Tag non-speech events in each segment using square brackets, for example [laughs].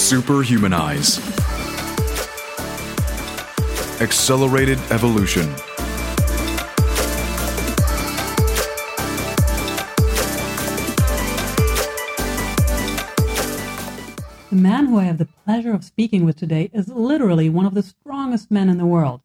Superhumanize. Accelerated Evolution. The man who I have the pleasure of speaking with today is literally one of the strongest men in the world.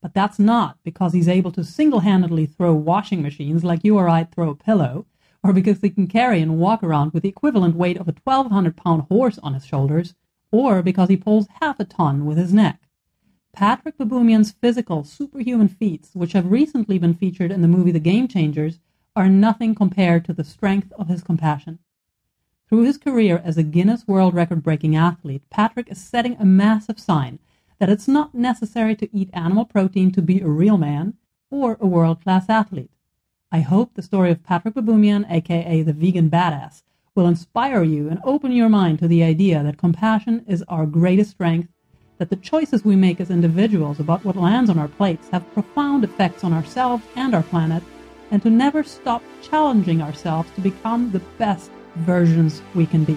But that's not because he's able to single handedly throw washing machines like you or I'd throw a pillow, or because he can carry and walk around with the equivalent weight of a 1,200 pound horse on his shoulders, or because he pulls half a ton with his neck. Patrik Baboumian's physical, superhuman feats, which have recently been featured in the movie The Game Changers, are nothing compared to the strength of his compassion. Through his career as a Guinness World Record breaking athlete, Patrik is setting a massive sign that it's not necessary to eat animal protein to be a real man or a world class athlete. I hope the story of Patrik Baboumian, aka the vegan badass, will inspire you and open your mind to the idea that compassion is our greatest strength, that the choices we make as individuals about what lands on our plates have profound effects on ourselves and our planet, and to never stop challenging ourselves to become the best versions we can be.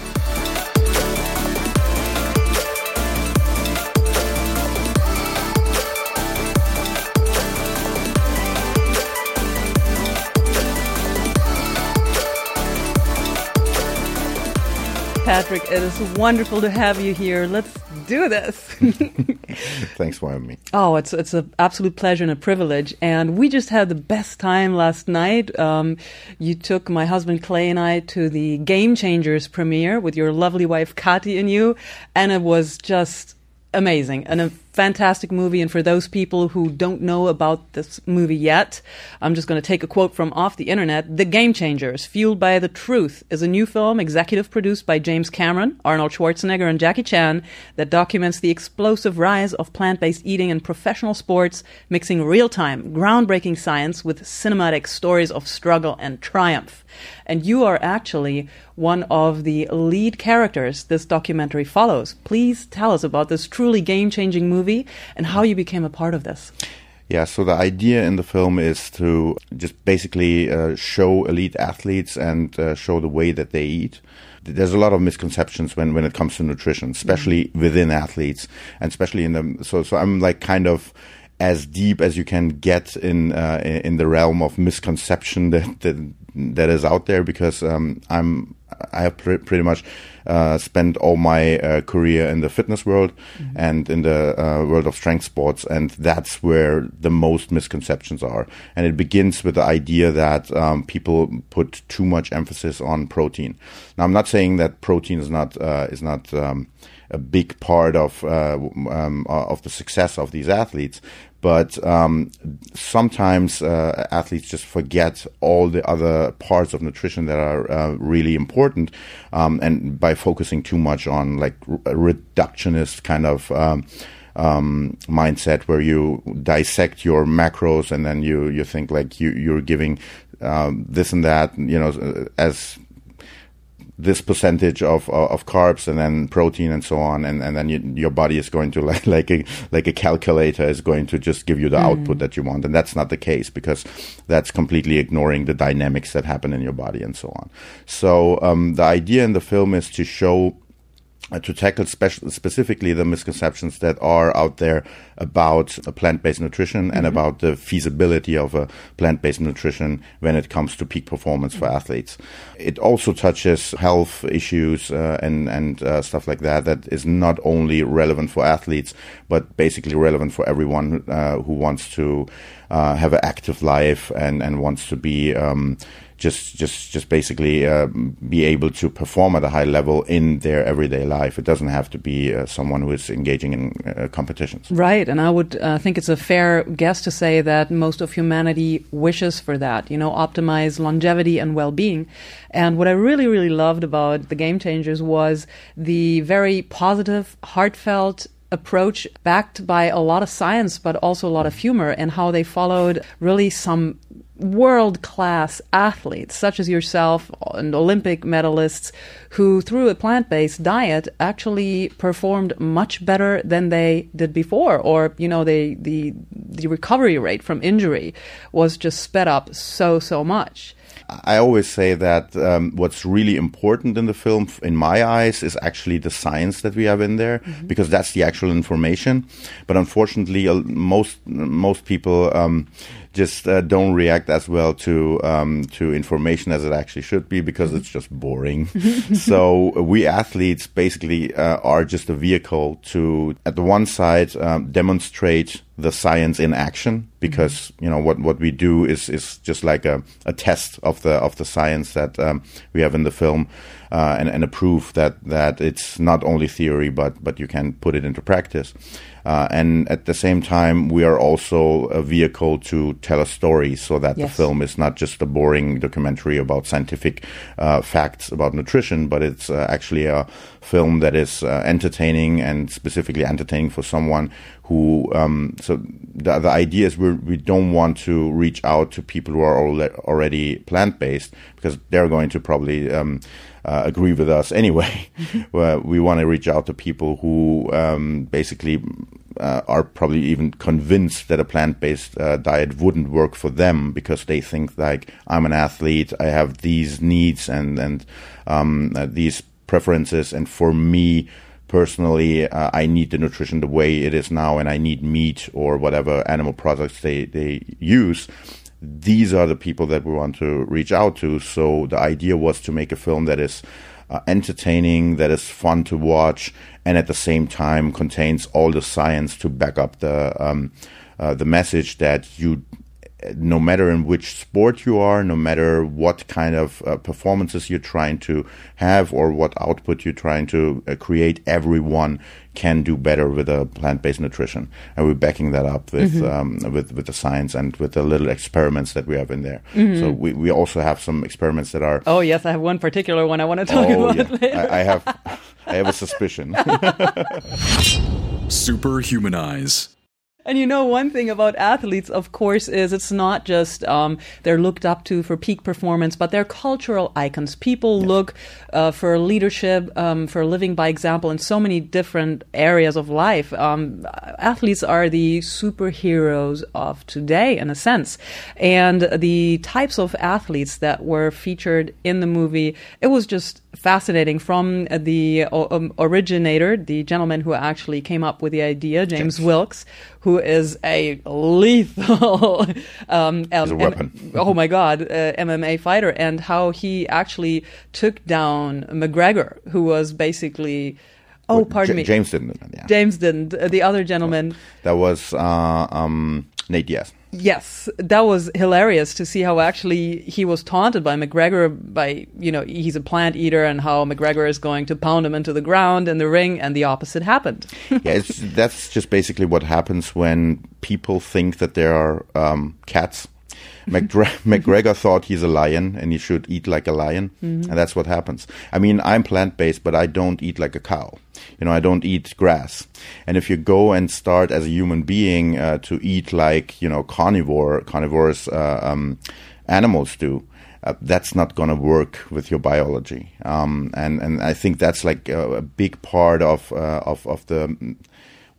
Patrik, it is wonderful to have you here. Let's do this. [laughs] Thanks for having me. Oh, it's it's an absolute pleasure and a privilege. And we just had the best time last night. Um, you took my husband Clay and I to the Game Changers premiere with your lovely wife Kati and you, and it was just amazing and a fantastic movie. And for those people who don't know about this movie yet, I'm just going to take a quote from off the internet. The Game Changers, Fueled by the Truth, is a new film executive produced by James Cameron, Arnold Schwarzenegger, and Jackie Chan that documents the explosive rise of plant based eating in professional sports, mixing real time, groundbreaking science with cinematic stories of struggle and triumph. And you are actually one of the lead characters this documentary follows. Please tell us about this truly game changing movie movie and how you became a part of this. Yeah, so the idea in the film is to just basically uh, show elite athletes and uh, show the way that they eat. There's a lot of misconceptions when, when it comes to nutrition, especially mm-hmm. within athletes, and especially in the so so I'm like kind of as deep as you can get in uh, in the realm of misconception that that, that is out there because um, I'm I have pr- pretty much uh, spent all my uh, career in the fitness world mm-hmm. and in the uh, world of strength sports, and that's where the most misconceptions are. And it begins with the idea that um, people put too much emphasis on protein. Now, I'm not saying that protein is not uh, is not um, a big part of uh, um, of the success of these athletes, but um, sometimes uh, athletes just forget all the other parts of nutrition that are uh, really important, um, and by focusing too much on like a reductionist kind of. Um, um, mindset where you dissect your macros and then you you think like you you're giving um, this and that you know as this percentage of of carbs and then protein and so on, and, and then you, your body is going to [laughs] like like a like a calculator is going to just give you the mm. output that you want, and that's not the case because that's completely ignoring the dynamics that happen in your body and so on. So um, the idea in the film is to show uh, to tackle specifically the misconceptions that are out there about plant-based nutrition mm-hmm. and about the feasibility of a plant-based nutrition when it comes to peak performance for athletes. It also touches health issues uh, and and uh, stuff like that that is not only relevant for athletes but basically relevant for everyone uh, who wants to uh, have an active life and and wants to be um, just just just basically uh, be able to perform at a high level in their everyday life. It doesn't have to be uh, someone who is engaging in uh, competitions. Right, and I would uh, think it's a fair guess to say that most of humanity wishes for that. You know, optimize longevity and well-being. And what I really really loved about the Game Changers was the very positive, heartfelt approach backed by a lot of science but also a lot of humor and how they followed really some world class athletes, such as yourself and Olympic medalists, who through a plant based diet actually performed much better than they did before, or you know, they, the the recovery rate from injury was just sped up so so much. I always say that um, what's really important in the film, in my eyes, is actually the science that we have in there, mm-hmm. because that's the actual information. But unfortunately, most most people um, just uh, don't react as well to um, to information as it actually should be because mm-hmm. it's just boring. [laughs] so we athletes basically uh, are just a vehicle to, at the one side, um, demonstrate the science in action because mm-hmm. you know what what we do is is just like a, a test of the of the science that um, we have in the film uh, and and a proof that that it's not only theory but but you can put it into practice uh, and at the same time, we are also a vehicle to tell a story so that yes. the film is not just a boring documentary about scientific uh, facts about nutrition, but it's uh, actually a film that is uh, entertaining and specifically entertaining for someone who, um, so the, the idea is we're, we do not want to reach out to people who are already plant based because they're going to probably, um, uh, agree with us anyway. [laughs] We want to reach out to people who um, basically uh, are probably even convinced that a plant-based uh, diet wouldn't work for them because they think like I'm an athlete, I have these needs and and um, uh, these preferences, and for me personally, uh, I need the nutrition the way it is now, and I need meat or whatever animal products they they use these are the people that we want to reach out to. So the idea was to make a film that is uh, entertaining, that is fun to watch, and at the same time contains all the science to back up the um, uh, the message that you no matter in which sport you are, no matter what kind of uh, performances you're trying to have or what output you're trying to uh, create, everyone can do better with a plant-based nutrition, and we're backing that up with mm-hmm. um, with with the science and with the little experiments that we have in there. Mm-hmm. So we, we also have some experiments that are. Oh yes, I have one particular one I want to talk oh, about yeah. [laughs] later. I, I have I have a suspicion. [laughs] Superhumanize. And you know, one thing about athletes, of course, is it's not just um, they're looked up to for peak performance, but they're cultural icons. People yes. look uh, for leadership, um, for living by example in so many different areas of life. Um, athletes are the superheroes of today, in a sense. And the types of athletes that were featured in the movie, it was just fascinating from the um, originator, the gentleman who actually came up with the idea, James Wilks, who is a lethal [laughs] um, um, weapon. oh my God, uh, MMA fighter, and how he actually took down McGregor, who was basically. Oh, well, pardon J- me. James didn't. Yeah. James didn't. Uh, the other gentleman. That was uh, um, Nate Diaz. Yes, that was hilarious to see how actually he was taunted by McGregor by, you know, he's a plant eater and how McGregor is going to pound him into the ground in the ring and the opposite happened. [laughs] yeah, that's just basically what happens when people think that there are um, cats [laughs] McGregor thought he's a lion and he should eat like a lion, mm-hmm. and that's what happens. I mean, I'm plant based, but I don't eat like a cow. You know, I don't eat grass. And if you go and start as a human being uh, to eat like you know carnivore carnivores uh, um, animals do, uh, that's not going to work with your biology. Um, and and I think that's like a, a big part of uh, of of the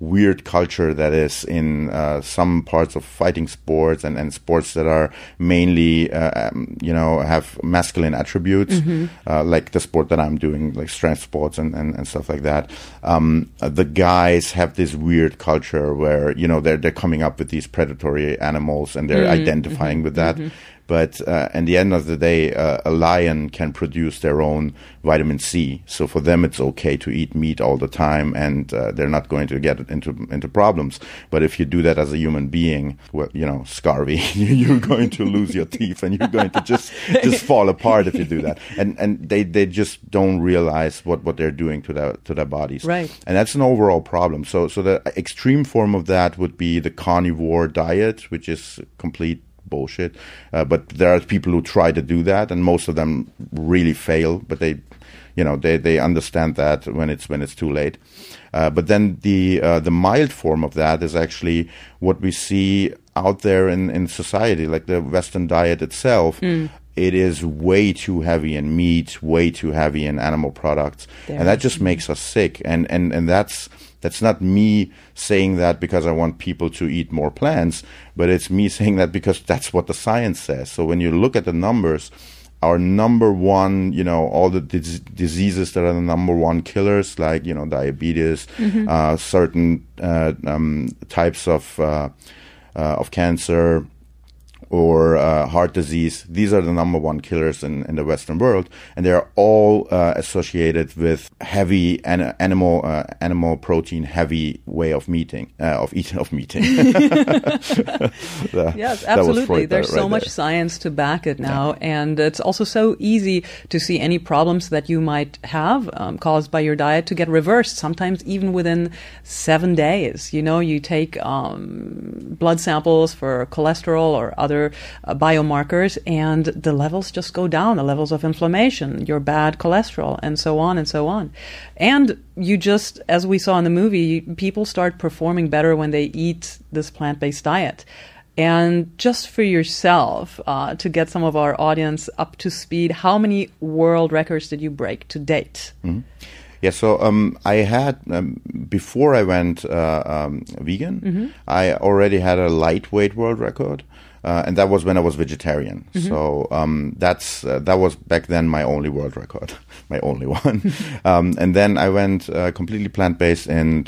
weird culture that is in uh, some parts of fighting sports and, and sports that are mainly, uh, um, you know, have masculine attributes, mm-hmm. uh, like the sport that I'm doing, like strength sports and, and, and stuff like that. Um, the guys have this weird culture where, you know, they're, they're coming up with these predatory animals and they're mm-hmm. identifying mm-hmm. with that. But uh, at the end of the day, uh, a lion can produce their own vitamin C. So for them, it's okay to eat meat all the time, and uh, they're not going to get into into problems. But if you do that as a human being, well, you know, scurvy, [laughs] you're going to lose your teeth, and you're going to just just fall apart if you do that. And and they, they just don't realize what, what they're doing to their to their bodies. Right. And that's an overall problem. So so the extreme form of that would be the carnivore diet, which is complete bullshit. Uh, but there are people who try to do that, and most of them really fail. But they, you know, they, they understand that when it's when it's too late. Uh, but then the uh, the mild form of that is actually what we see out there in, in society, like the Western diet itself. Mm. It is way too heavy in meat, way too heavy in animal products, There. and that just makes us sick. And and and that's that's not me saying that because I want people to eat more plants, but it's me [laughs] saying that because that's what the science says. So when you look at the numbers, our number one, you know, all the dis- diseases that are the number one killers, like you know, diabetes, uh, certain uh, um, types of uh, uh, of cancer, or uh, heart disease. These are the number one killers in, in the Western world, and they are all uh, associated with heavy an- animal uh, animal protein heavy way of meeting uh, of eating of meeting. [laughs] [laughs] Yes, absolutely. There's right so much there. science to back it now, and it's also so easy to see any problems that you might have um, caused by your diet to get reversed. Sometimes even within seven days. You know, you take um, blood samples for cholesterol or other uh, biomarkers, and the levels just go down. The levels of inflammation, your bad cholesterol, and so on and so on. And you just, as we saw in the movie, people start performing better when they eat this plant-based diet. And just for yourself, uh, to get some of our audience up to speed, how many world records did you break to date? Yeah, so um, I had um, before I went uh, um, vegan, Mm-hmm. I already had a lightweight world record, uh, and that was when I was vegetarian. Mm-hmm. So um, that's uh, that was back then my only world record, [laughs] my only one. [laughs] um, and then I went uh, completely plant based in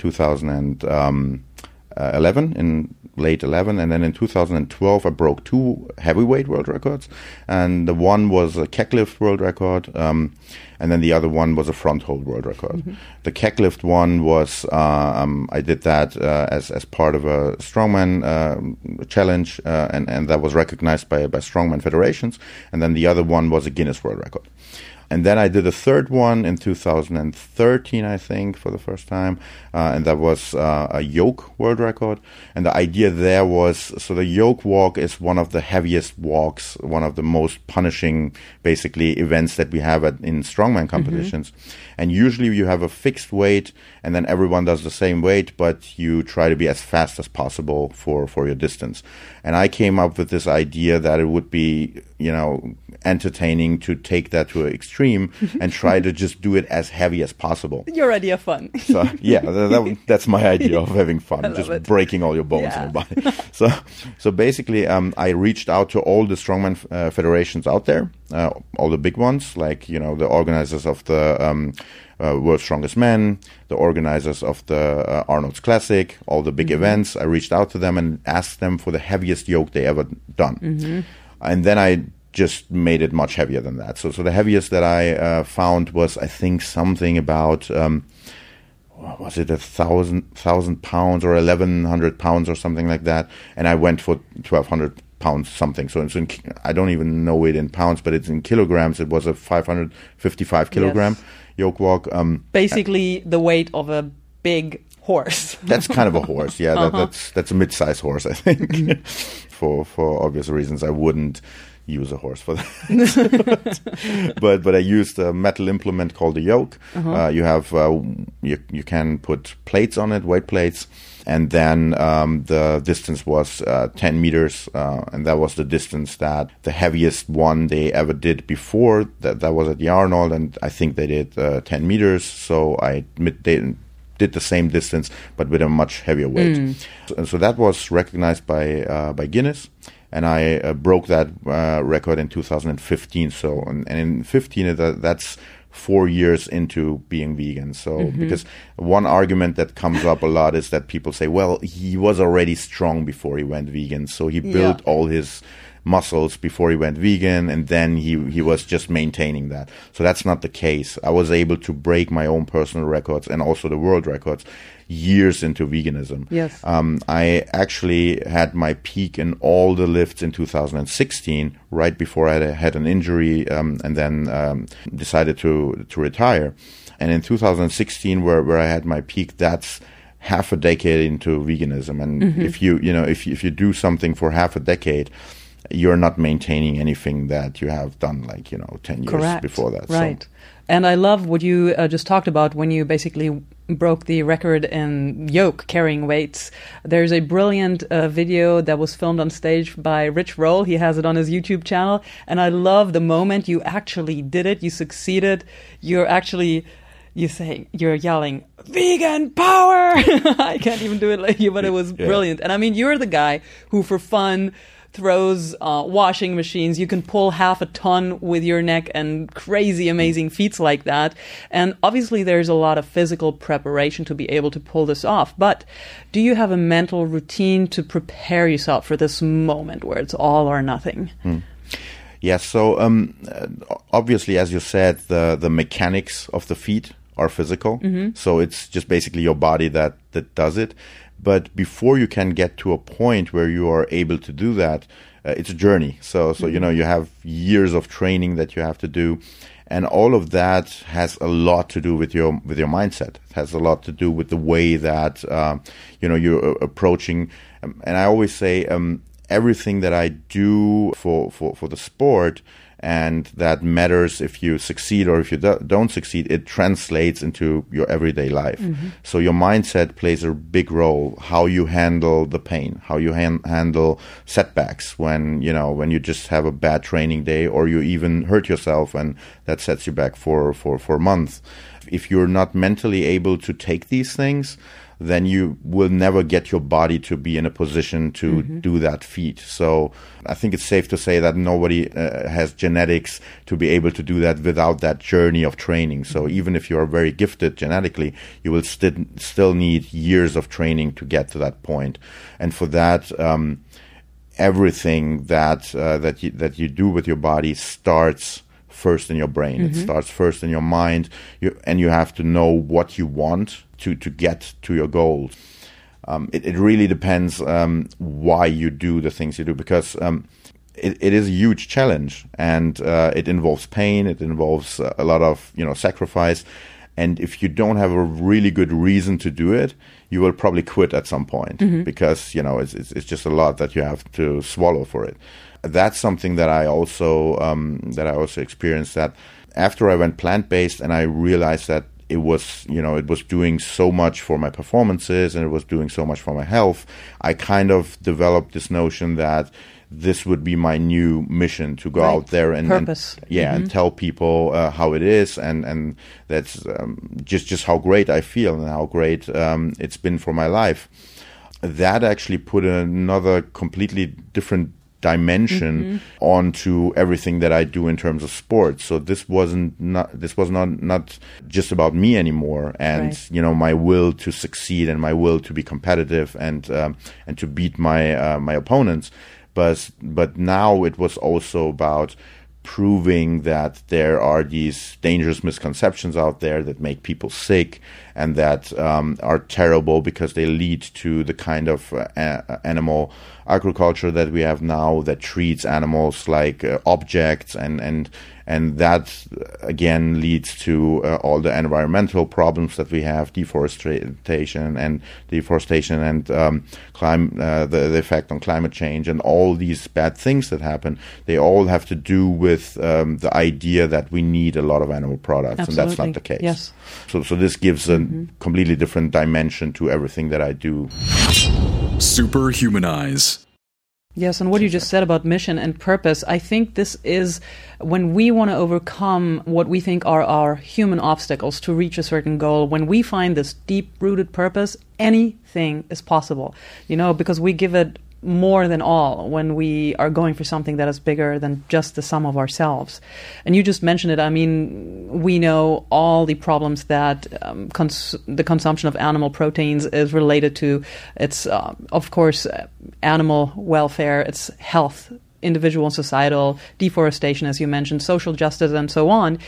2011 in late 11 and then in 2012 i broke two heavyweight world records and the one was a keg lift world record um, and then the other one was a front hold world record. The keg lift one was uh, um, i did that uh, as, as part of a strongman um challenge uh, and, and that was recognized by, by strongman federations and then the other one was a guinness world record and then I did a third one in 2013, I think, for the first time, uh, and that was uh, a yoke world record. And the idea there was so the yoke walk is one of the heaviest walks, one of the most punishing, basically, events that we have at, in strongman competitions. And usually you have a fixed weight, and then everyone does the same weight, but you try to be as fast as possible for for your distance. And I came up with this idea that it would be, you know, entertaining to take that to an extreme and try to just do it as heavy as possible. Your idea of fun. So yeah, that, that, that's my idea of having fun, [laughs] just it. breaking all your bones Yeah. in your body. [laughs] So, so basically, um, I reached out to all the strongman uh, federations out there, uh, all the big ones, like you know the organizers of the um, uh, World's Strongest Men, the organizers of the uh, Arnold's Classic, all the big events. I reached out to them and asked them for the heaviest yoke they ever done, and then I just made it much heavier than that. So, so the heaviest that I uh, found was, I think, something about. Um, was it a thousand thousand pounds or eleven hundred pounds or something like that? And I went for twelve hundred pounds something. So it's in, I don't even know it in pounds, but it's in kilograms. It was a five hundred fifty five kilogram Yes. yoke walk. Um, Basically, the weight of a big horse. [laughs] that's kind of a horse, yeah. That, that's that's a mid sized horse, I think. [laughs] for for obvious reasons, I wouldn't use a horse for that. [laughs] [laughs] but but I used a metal implement called a yoke. uh you have uh, you you can put plates on it, weight plates, and then um, the distance was uh, 10 meters, uh, and that was the distance that the heaviest one they ever did before. That that was at the Arnold, and I think they did uh, 10 meters. So I admit they did the same distance but with a much heavier weight. So, so that was recognized by uh, by Guinness, and I uh, broke that uh, record in 2015. So and, and in 15 uh, that, that's four years into being vegan. So because one argument that comes up a lot is that people say, well, he was already strong before he went vegan, so he built all his muscles before he went vegan, and then he he was just maintaining that. So that's not the case. I was able to break my own personal records and also the world records years into veganism. Yes. Um, I actually had my peak in all the lifts in 2016, right before I had an injury, um, and then um, decided to to retire. And in 2016, where where I had my peak, that's half a decade into veganism. And Mm-hmm. if you you know if if you do something for half a decade. You're not maintaining anything that you have done, like you know, ten years Correct. before that. So- Right. And I love what you uh, just talked about when you basically broke the record in yoke carrying weights. There's a brilliant uh, video that was filmed on stage by Rich Roll. He has it on his YouTube channel. And I love the moment you actually did it. You succeeded. You're actually. You say you're yelling vegan power. [laughs] I can't even do it like you, but it was Yeah. brilliant. And I mean, you're the guy who, for fun, throws uh, washing machines. You can pull half a ton with your neck and crazy, amazing feats like that. And obviously, there's a lot of physical preparation to be able to pull this off. But do you have a mental routine to prepare yourself for this moment where it's all or nothing? Yes. So um, uh, obviously, as you said, the the mechanics of the feat are physical. So it's just basically your body that that does it. But before you can get to a point where you are able to do that, uh, it's a journey. So so you know you have years of training that you have to do. And all of that has a lot to do with your with your mindset. It has a lot to do with the way that um, you know you're uh, approaching. Um, and I always say um, everything that I do for, for, for the sport and that matters if you succeed or if you do, don't succeed, it translates into your everyday life. Mm-hmm. So your mindset plays a big role. How you handle the pain, how you han- handle setbacks when you know when you just have a bad training day or you even hurt yourself and that sets you back for for for months. If you're not mentally able to take these things, then you will never get your body to be in a position to do that feat. So I think it's safe to say that nobody uh, has genetics to be able to do that without that journey of training. So even if you are very gifted genetically, you will sti- still need years of training to get to that point. And for that, um, everything that uh, that you, that you do with your body starts first in your brain. It starts first in your mind, you, and you have to know what you want to to get to your goals. Um, it, it really depends um, why you do the things you do because um, it, it is a huge challenge and uh, it involves pain. It involves a lot of you know sacrifice. And if you don't have a really good reason to do it, you will probably quit at some point because you know it's, it's it's just a lot that you have to swallow for it. That's something that I also um, that I also experienced. That after I went plant based and I realized that it was you know it was doing so much for my performances and it was doing so much for my health, I kind of developed this notion that this would be my new mission to go Right. out there and, and- yeah, and tell people uh, how it is, and and that's um, just just how great I feel and how great um, it's been for my life. That actually put another completely different dimension onto everything that I do in terms of sports. So this wasn't not this was not not just about me anymore, and Right. you know my will to succeed and my will to be competitive and um, and to beat my uh, my opponents. But but now it was also about proving that there are these dangerous misconceptions out there that make people sick and that um, are terrible because they lead to the kind of uh, a- animal agriculture that we have now that treats animals like uh, objects and and and that again leads to uh, all the environmental problems that we have deforestation and deforestation and um, clim- uh, the, the effect on climate change and all these bad things that happen. They all have to do with um, the idea that we need a lot of animal products and that's not the case. Yes. so so this gives a Mm-hmm. completely different dimension to everything that I do Superhumanize. Yes, and what you just said about mission and purpose, I think this is when we want to overcome what we think are our human obstacles to reach a certain goal, when we find this deep rooted purpose, anything is possible. You know, because we give it more than all when we are going for something that is bigger than just the sum of ourselves. And you just mentioned it. I mean, we know all the problems that um, cons- the consumption of animal proteins is related to. It's, uh, of course, animal welfare, it's health individual and societal deforestation, as you mentioned, social justice, and so on.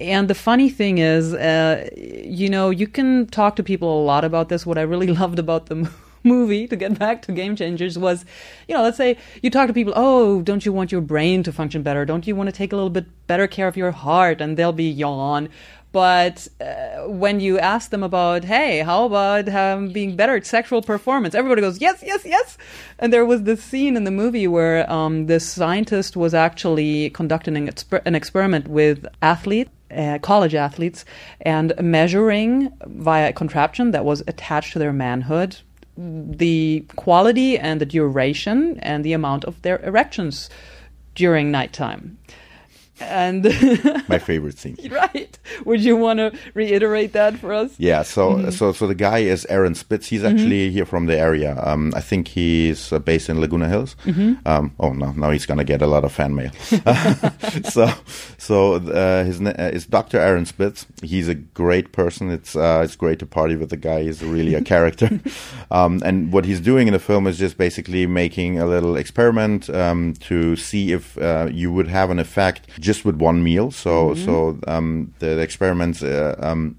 And the funny thing is, uh, you know, you can talk to people a lot about this. What I really [laughs] loved about the movie to get back to game changers was you know let's say you talk to people oh don't you want your brain to function better? Don't you want to take a little bit better care of your heart? And they'll be yawn. But uh, when you ask them about hey how about um, being better at sexual performance? Everybody goes yes yes yes. And there was this scene in the movie where um, this scientist was actually conducting an, an experiment with athletes uh, college athletes and measuring via a contraption that was attached to their manhood the quality and the duration and the amount of their erections during nighttime. And my [laughs] favorite scene. right. Would you want to reiterate that for us? Yeah. So mm-hmm. so so the guy is Aaron Spitz. He's actually mm-hmm. here from the area. Um, I think he's uh, based in Laguna Hills. Mm-hmm. Um, oh no, now he's gonna get a lot of fan mail. [laughs] [laughs] so so uh, his uh, is Dr. Aaron Spitz. He's a great person. It's uh, it's great to party with the guy. He's really a character. um, and what he's doing in the film is just basically making a little experiment um, to see if uh, you would have an effect just with one meal. So mm-hmm. so um, the, the experiments uh, um,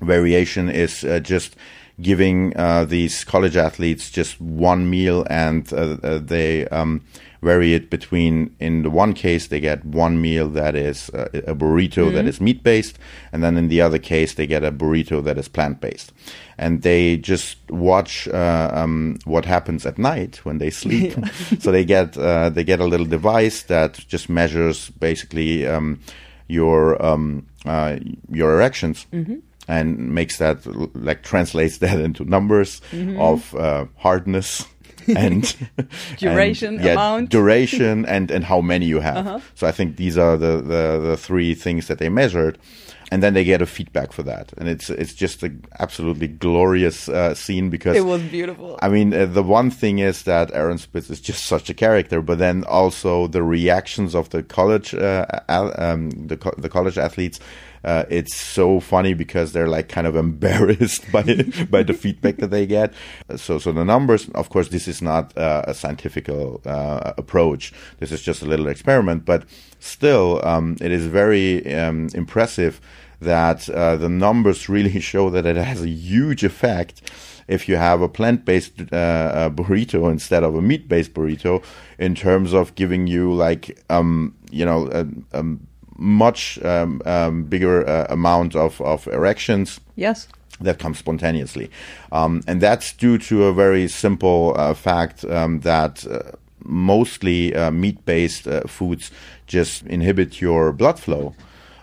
variation is uh, just giving uh, these college athletes just one meal and uh, uh, they um, vary it between in the one case they get one meal that is uh, a burrito mm-hmm. that is meat based and then in the other case they get a burrito that is plant based and they just watch uh, um, what happens at night when they sleep [laughs] [laughs] so they get uh, they get a little device that just measures basically um, your um, uh, your erections mm-hmm and makes that like translates [laughs] that into numbers mm-hmm. of uh, hardness and [laughs] duration, and, yeah, amount, duration, and and how many you have. Uh-huh. So I think these are the, the the three things that they measured, and then they get a feedback for that, and it's it's just an absolutely glorious uh, scene because it was beautiful. I mean, uh, the one thing is that Aaron Spitz is just such a character, but then also the reactions of the college uh, um, the co- the college athletes uh, it's so funny because they're like kind of [laughs] embarrassed by by the feedback that they get. So so the numbers, of course, this is not uh, a scientific uh, approach. This is just a little experiment, but still, um, it is very um, impressive that uh, the numbers really [laughs] show that it has a huge effect if you have a plant-based uh, burrito instead of a meat-based burrito in terms of giving you like um, you know a much um, um, bigger uh, amount of, of erections. Yes. That comes spontaneously. Um, and that's due to a very simple uh, fact um, that uh, mostly uh, meat based uh, foods just inhibit your blood flow.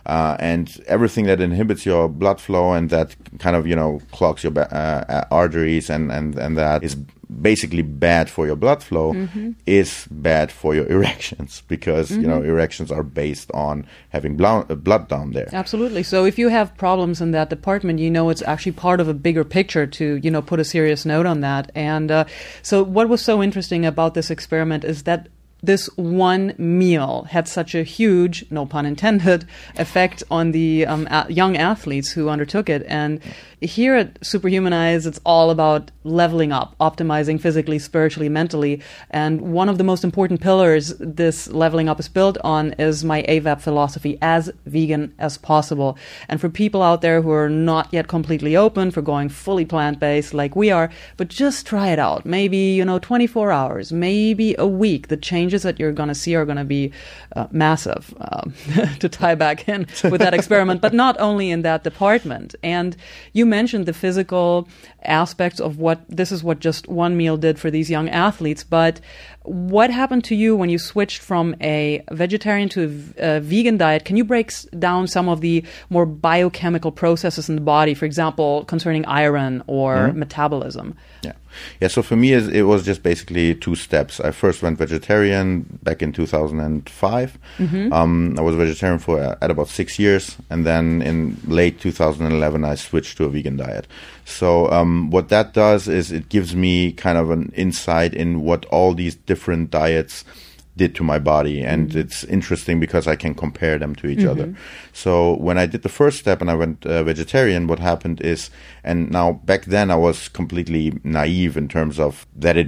Uh, and everything that inhibits your blood flow and that kind of you know clogs your uh, arteries and, and, and that is basically bad for your blood flow mm-hmm. is bad for your [laughs] erections because mm-hmm. you know mm-hmm. erections are based on having blood, uh, blood down there absolutely so if you have problems in that department you know it's actually part of a bigger picture to you know put a serious note on that and uh, so what was so interesting about this experiment is that this one meal had such a huge, no pun intended, effect on the um, a- young athletes who undertook it. And here at Superhumanize, it's all about leveling up, optimizing physically, spiritually, mentally. And one of the most important pillars this leveling up is built on is my AVAP philosophy, as vegan as possible. And for people out there who are not yet completely open for going fully plant based like we are, but just try it out. Maybe, you know, 24 hours, maybe a week. The changes that you're going to see are going to be uh, massive um, [laughs] to tie back in with that experiment, but not only in that department. And you mentioned the physical aspects of what this is what just one meal did for these young athletes, but what happened to you when you switched from a vegetarian to a, a, vegan diet? Can you break down some of the more biochemical processes in the body, for example, concerning iron or mm-hmm. metabolism? Yeah. Yeah, so for me, it was just basically two steps. I first went vegetarian back in 2005. Mm-hmm. Um, I was vegetarian for uh, at about six years, and then in late 2011, I switched to a vegan diet. So um, what that does is it gives me kind of an insight in what all these different diets did to my body and mm-hmm. it's interesting because i can compare them to each mm-hmm. other so when i did the first step and i went uh, vegetarian what happened is and now back then i was completely naive in terms of that it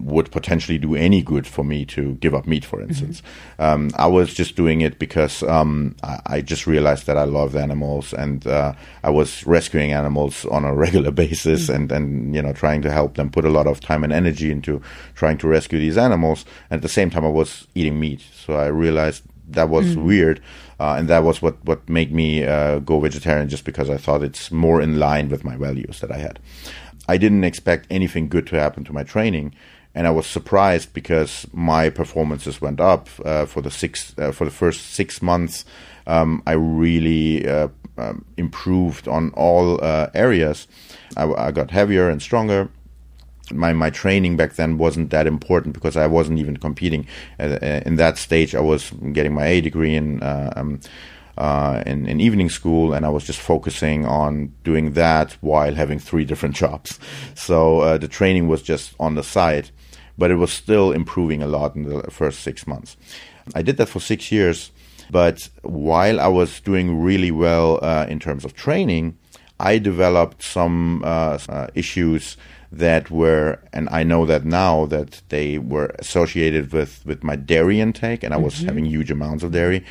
would potentially do any good for me to give up meat, for instance. Um, I was just doing it because um, I, I just realized that I loved animals and uh, I was rescuing animals on a [laughs] regular basis and, and, you know, trying to help them put a lot of time and energy into trying to rescue these animals. And at the same time, I was eating meat. So I realized that was weird. Uh, and that was what, what made me uh, go vegetarian just because I thought it's more in line with my values that I had. I didn't expect anything good to happen to my training, and I was surprised because my performances went up uh, for the six uh, for the first six months. Um, I really uh, um, improved on all uh, areas. I, I got heavier and stronger my my training back then wasn't that important because I wasn't even competing uh, in that stage. I was getting my A degree in. Uh, um, uh, in, in evening school, and I was just focusing on doing that while having three different [laughs] jobs. So uh, the training was just on the side, but it was still improving a lot in the first six months. I did that for six years, but while I was doing really well uh, in terms of training, I developed some uh, uh, issues that were, and I know that now that they were associated with with my dairy intake, and I was having huge amounts of dairy,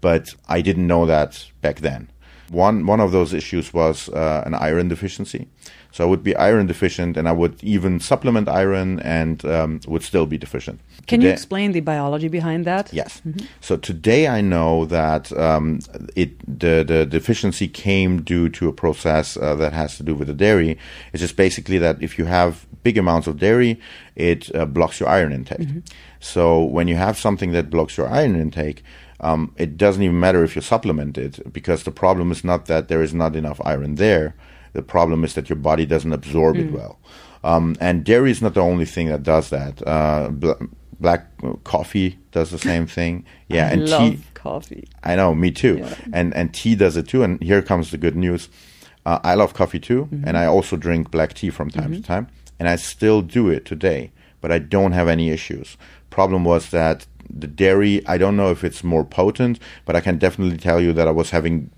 but I didn't know that back then. One one of those issues was uh, an iron deficiency. So I would be iron deficient, and I would even supplement iron, and um, would still be deficient. Can you explain the biology behind that? Yes. So today I know that um, it the the deficiency came due to a process uh, that has to do with the dairy. It's just basically that if you have big amounts of dairy, it uh, blocks your iron intake. So when you have something that blocks your iron intake. Um, it doesn't even matter if you supplement it because the problem is not that there is not enough iron there. The problem is that your body doesn't absorb it well. Um, and dairy is not the only thing that does that. Uh, bl- black coffee does the same thing. [laughs] Yeah, I and love tea. coffee. I know, me too. Yeah. And and tea does it too. And here comes the good news. Uh, I love coffee too, Mm-hmm. and I also drink black tea from time to time, and I still do it today. But I don't have any issues. Problem was that the dairy. I don't know if it's more potent, but I can definitely tell you that I was having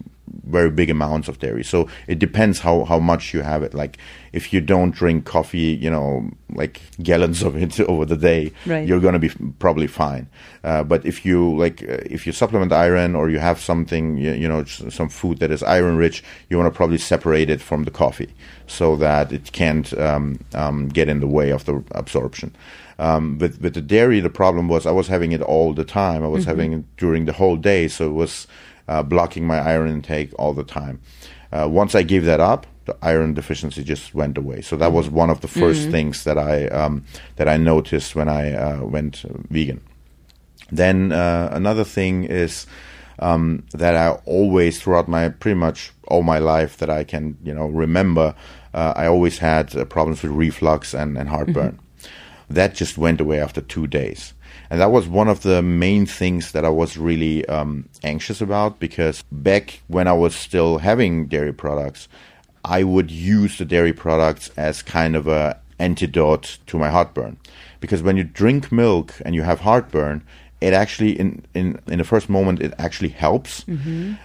very big amounts of dairy. So it depends how, how much you have it. Like if you don't drink coffee, you know, like gallons of it [laughs] over the day, Right. you're going to be f- probably fine. Uh, but if you like, uh, if you supplement iron or you have something, you, you know, some food that is iron rich, you want to probably separate it from the coffee so that it can't um, um, get in the way of the absorption. Um, with with the dairy, the problem was I was having it all the time. I was having it during the whole day, so it was uh, blocking my iron intake all the time. Uh, once I gave that up, the iron deficiency just went away. So that was one of the 1st things that I um, that I noticed when I uh, went vegan. Then uh, another thing is um, that I always, throughout my pretty much all my life that I can, you know, remember, uh, I always had uh, problems with reflux and, and heartburn. That just went away after two days. And that was one of the main things that I was really um, anxious about because back when I was still having dairy products, I would use the dairy products as kind of a antidote to my heartburn. Because when you drink milk and you have heartburn, it actually in in in the first moment it actually helps,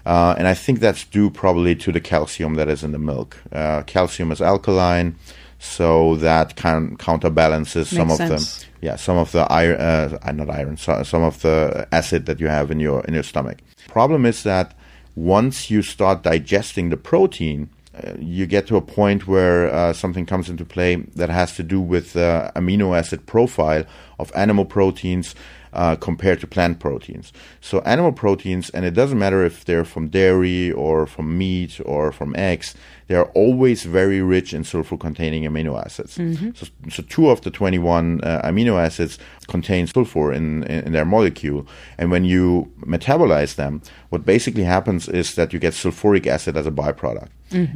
uh, and I think that's due probably to the calcium that is in the milk. Uh, calcium is alkaline, so that kind counterbalances some Makes of sense. them. Yeah, some of the iron, uh, uh, not iron, so, some of the acid that you have in your in your stomach. Problem is that once you start digesting the protein, uh, you get to a point where uh, something comes into play that has to do with the amino acid profile of animal proteins uh, compared to plant proteins. So animal proteins, and it doesn't matter if they're from dairy or from meat or from eggs, they are always very rich in sulfur-containing amino acids. So, so two of the 21 uh, amino acids contain sulfur in, in, in their molecule, and when you metabolize them, what basically happens is that you get sulfuric acid as a byproduct,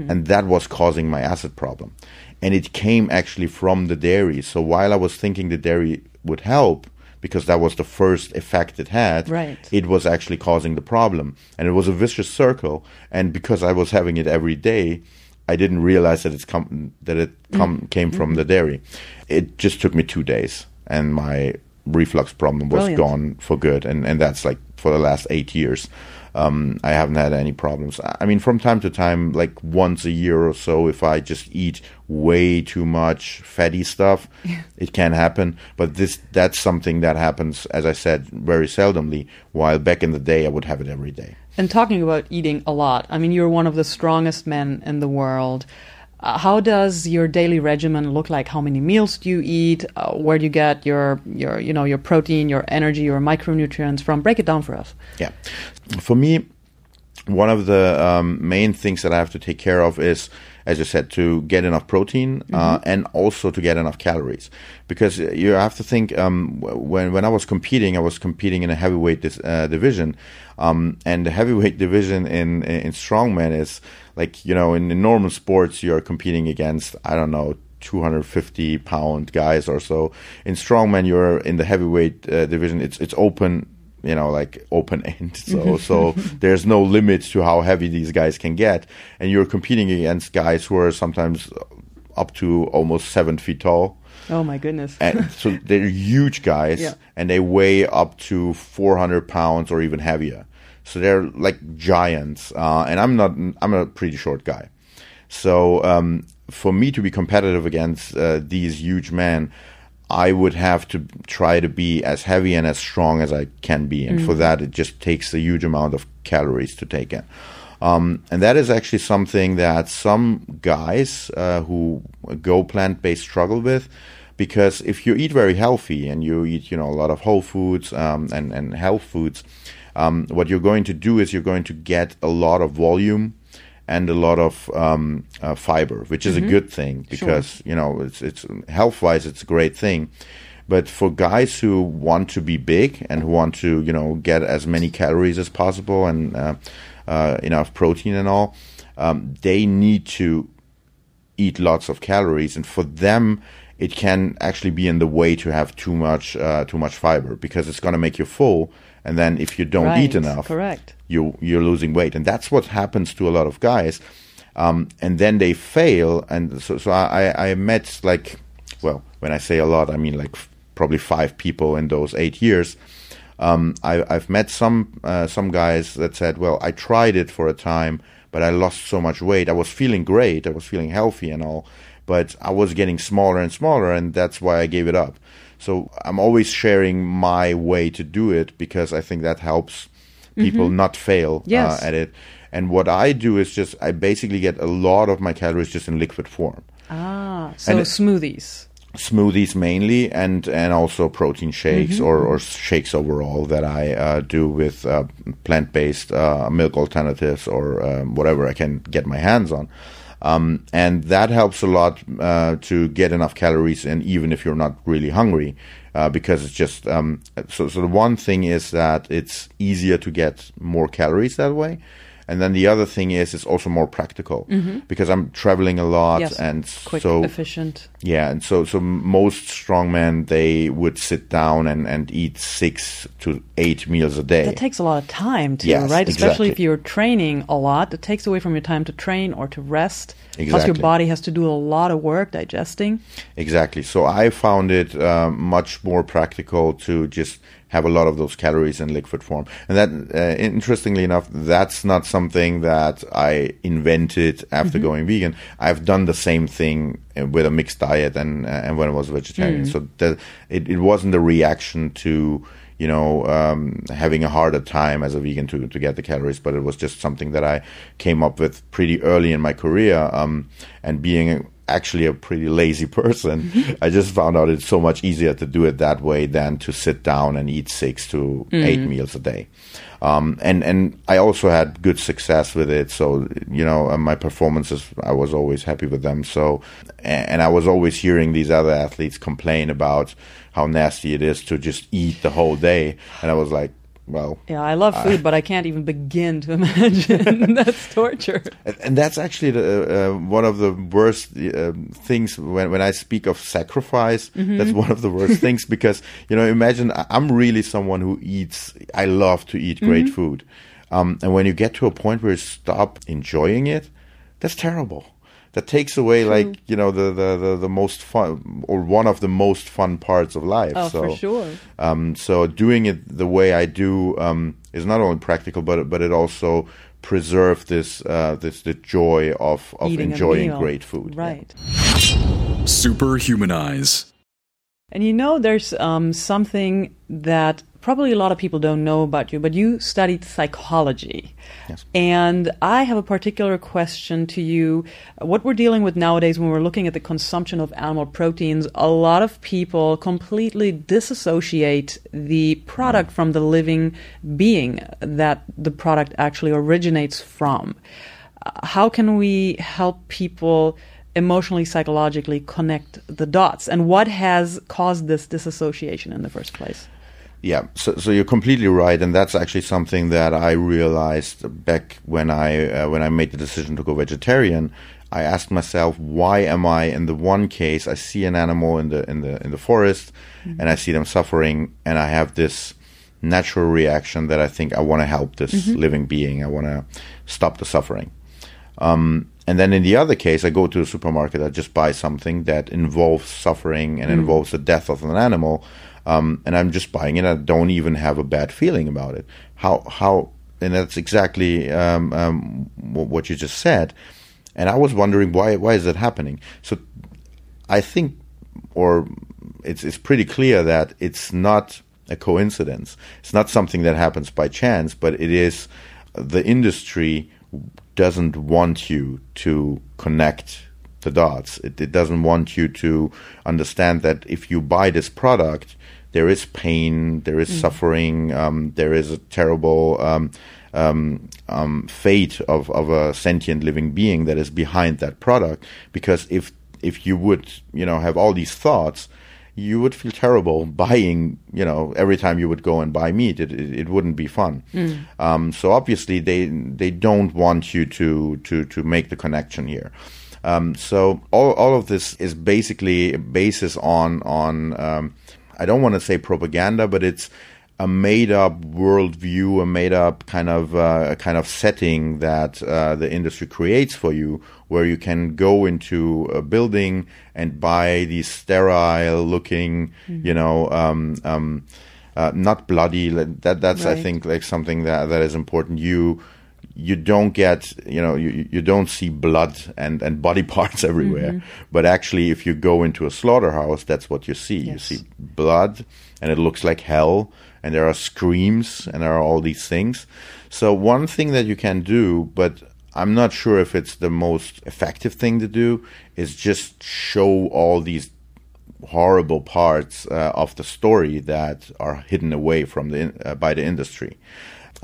and that was causing my acid problem. And it came actually from the dairy. So while I was thinking the dairy would help, because that was the first effect it had, Right. it was actually causing the problem. And it was a vicious circle. And because I was having it every day, I didn't realize that it's come that it come mm-hmm. came from the mm-hmm. dairy. It just took me two days, and my reflux problem was Brilliant. gone for good. And and that's like for the last eight years. Um, I haven't had any problems. I mean, from time to time, like once a year or so, if I just eat way too much fatty stuff, [laughs] it can happen. But this that's something that happens, as I said, very seldomly. While back in the day, I would have it every day. And talking about eating a lot, I mean, you're one of the strongest men in the world. Uh, how does your daily regimen look like? How many meals do you eat? Uh, where do you get your your you know your protein, your energy, your micronutrients from? Break it down for us. Yeah. For me, one of the um, main things that I have to take care of is, as you said, to get enough protein uh, and also to get enough calories. Because you have to think um, when when I was competing, I was competing in a heavyweight dis- uh, division, um, and the heavyweight [laughs] division in in strongman is like you know in, in normal sports you're competing against I don't know 250 pound guys or so. In strongman, you're in the heavyweight uh, division. It's it's open you know, like open [laughs] end. So, [laughs] so there's no limit to how heavy these guys can get. And you're competing against guys who are sometimes up to almost seven feet tall. Oh my goodness. And [laughs] so they're huge guys Yeah. and they weigh up to 400 pounds or even heavier. So they're like giants. Uh, and I'm not, I'm a pretty short guy. So, um, for me to be competitive against uh, these huge men, I would have to try to be as heavy and as strong as I can be. And for that, it just takes a huge amount of calories to take in. Um, and that is actually something that some guys uh, who go plant based struggle with. Because if you eat very healthy and you eat, you know, a lot of whole foods um, and, and health foods, um, what you're going to do is you're going to get a lot of volume and a lot of um, uh, fiber, which is a good thing because you know it's it's health wise it's a great thing. But for guys who want to be big and who want to you know get as many calories as possible and uh, uh, enough protein and all, um, they need to eat lots of calories, and for them, it can actually be in the way to have too much uh, too much fiber because it's going to make you full, and then if you don't eat enough, correct. you you're losing weight, and that's what happens to a lot of guys. Um, and then they fail, and so so I I I met like, well, when I say a lot, I mean like probably five people in those eight years. Um, I, I've met some uh, some guys that said, well, I tried it for a time, but I lost so much weight. I was feeling great, I was feeling healthy and all, but I was getting smaller and smaller, and that's why I gave it up. So I'm always sharing my way to do it because I think that helps people not fail Yes. uh, at it. And what I do is just I basically get a lot of my calories just in liquid form Ah, so And smoothies. smoothies mainly and and also protein shakes Mm-hmm. or, or shakes overall that I uh, do with uh, plant based uh, milk alternatives or um, whatever I can get my hands on. Um, and that helps a lot uh, to get enough calories and even if you're not really hungry, uh, because it's just um, so. So the one thing is that it's easier to get more calories that way, and then the other thing is it's also more practical because I'm traveling a lot Mm-hmm. Yes, and quick, so efficient. yeah, and so so most strongmen they would sit down and, and eat six to eight meals a day. That takes a lot of time too, Yes, right? Especially if you're training a lot, it takes away from your time to train or to rest. Exactly. Plus, your body has to do a lot of work digesting. Exactly. So I found it uh, much more practical to just have a lot of those calories in liquid form. And that, uh, interestingly enough, that's not something that I invented after going vegan. I've done the same thing uh, with a mixed diet and uh, and when I was vegetarian. So that it, it wasn't a reaction to you know um, having a harder time as a vegan to to get the calories, but it was just something that I came up with pretty early in my career. Um, and being actually a pretty lazy [laughs] person, I just found out it's so much easier to do it that way than to sit down and eat six to eight meals a day. Um, and and I also had good success with it. So you know, my performances, I was always happy with them. So, and I was always hearing these other athletes complain about how nasty it is to just eat the whole day, and I was like, well, Yeah, I love food, but I can't even begin to [laughs] imagine. [laughs] That's torture. And, and that's actually the, uh, one of the worst uh, things when, when I speak of sacrifice. That's one of the worst [laughs] things because, you know, imagine I- I'm really someone who eats, I love to eat great food. Um, and when you get to a point where you stop enjoying it, that's terrible. That takes away, like, you know, the, the, the, the most fun or one of the most fun parts of life. Oh, so, for sure. um, so doing it the way I do um, is not only practical, but but it also preserve this uh, this the joy of of Eating enjoying great food. Right. Superhumanize. And you know, there's um, something that probably a lot of people don't know about you, but you studied psychology. Yes. And I have a particular question to you. What we're dealing with nowadays when we're looking at the consumption of animal proteins, a lot of people completely disassociate the product from the living being that the product actually originates from. How can we help people? emotionally, psychologically connect the dots? And what has caused this disassociation in the first place? Yeah, so, so you're completely right, and that's actually something that I realized back when I uh, when I made the decision to go vegetarian. I asked myself, why am I in the one case? I see an animal in the in the in the forest, and I see them suffering, and I have this natural reaction that I think I want to help this living being, I want to stop the suffering. Um, and then in the other case, I go to the supermarket, I just buy something that involves suffering and involves the death of an animal, um, and I'm just buying it. I don't even have a bad feeling about it. How how and that's exactly um, um, what you just said. And I was wondering why why is that happening? So I think, or it's it's pretty clear that it's not a coincidence. It's not something that happens by chance, but it is the industry doesn't want you to connect the dots. It, it doesn't want you to understand that if you buy this product, there is pain, there is suffering, um, there is a terrible um, um, um, fate of, of a sentient living being that is behind that product. Because if if you would, you know, have all these thoughts, you would feel terrible buying, you know, every time you would go and buy meat. It it, it wouldn't be fun. Um, so obviously they they don't want you to to to make the connection here. Um, so all all of this is basically basis on on um, I don't want to say propaganda, but it's a made up worldview, a made up kind of uh, a kind of setting that uh, the industry creates for you, where you can go into a building and buy these sterile looking, you know, um, um, uh, not bloody. That that's I think like something that that is important. You you don't get you know you, you don't see blood and, and body [laughs] parts everywhere. But actually if you go into a slaughterhouse that's what you see. You see blood and it looks like hell and there are screams and there are all these things. So one thing that you can do but i'm not sure if it's the most effective thing to do is just show all these horrible parts uh, of the story that are hidden away from the in- uh, by the industry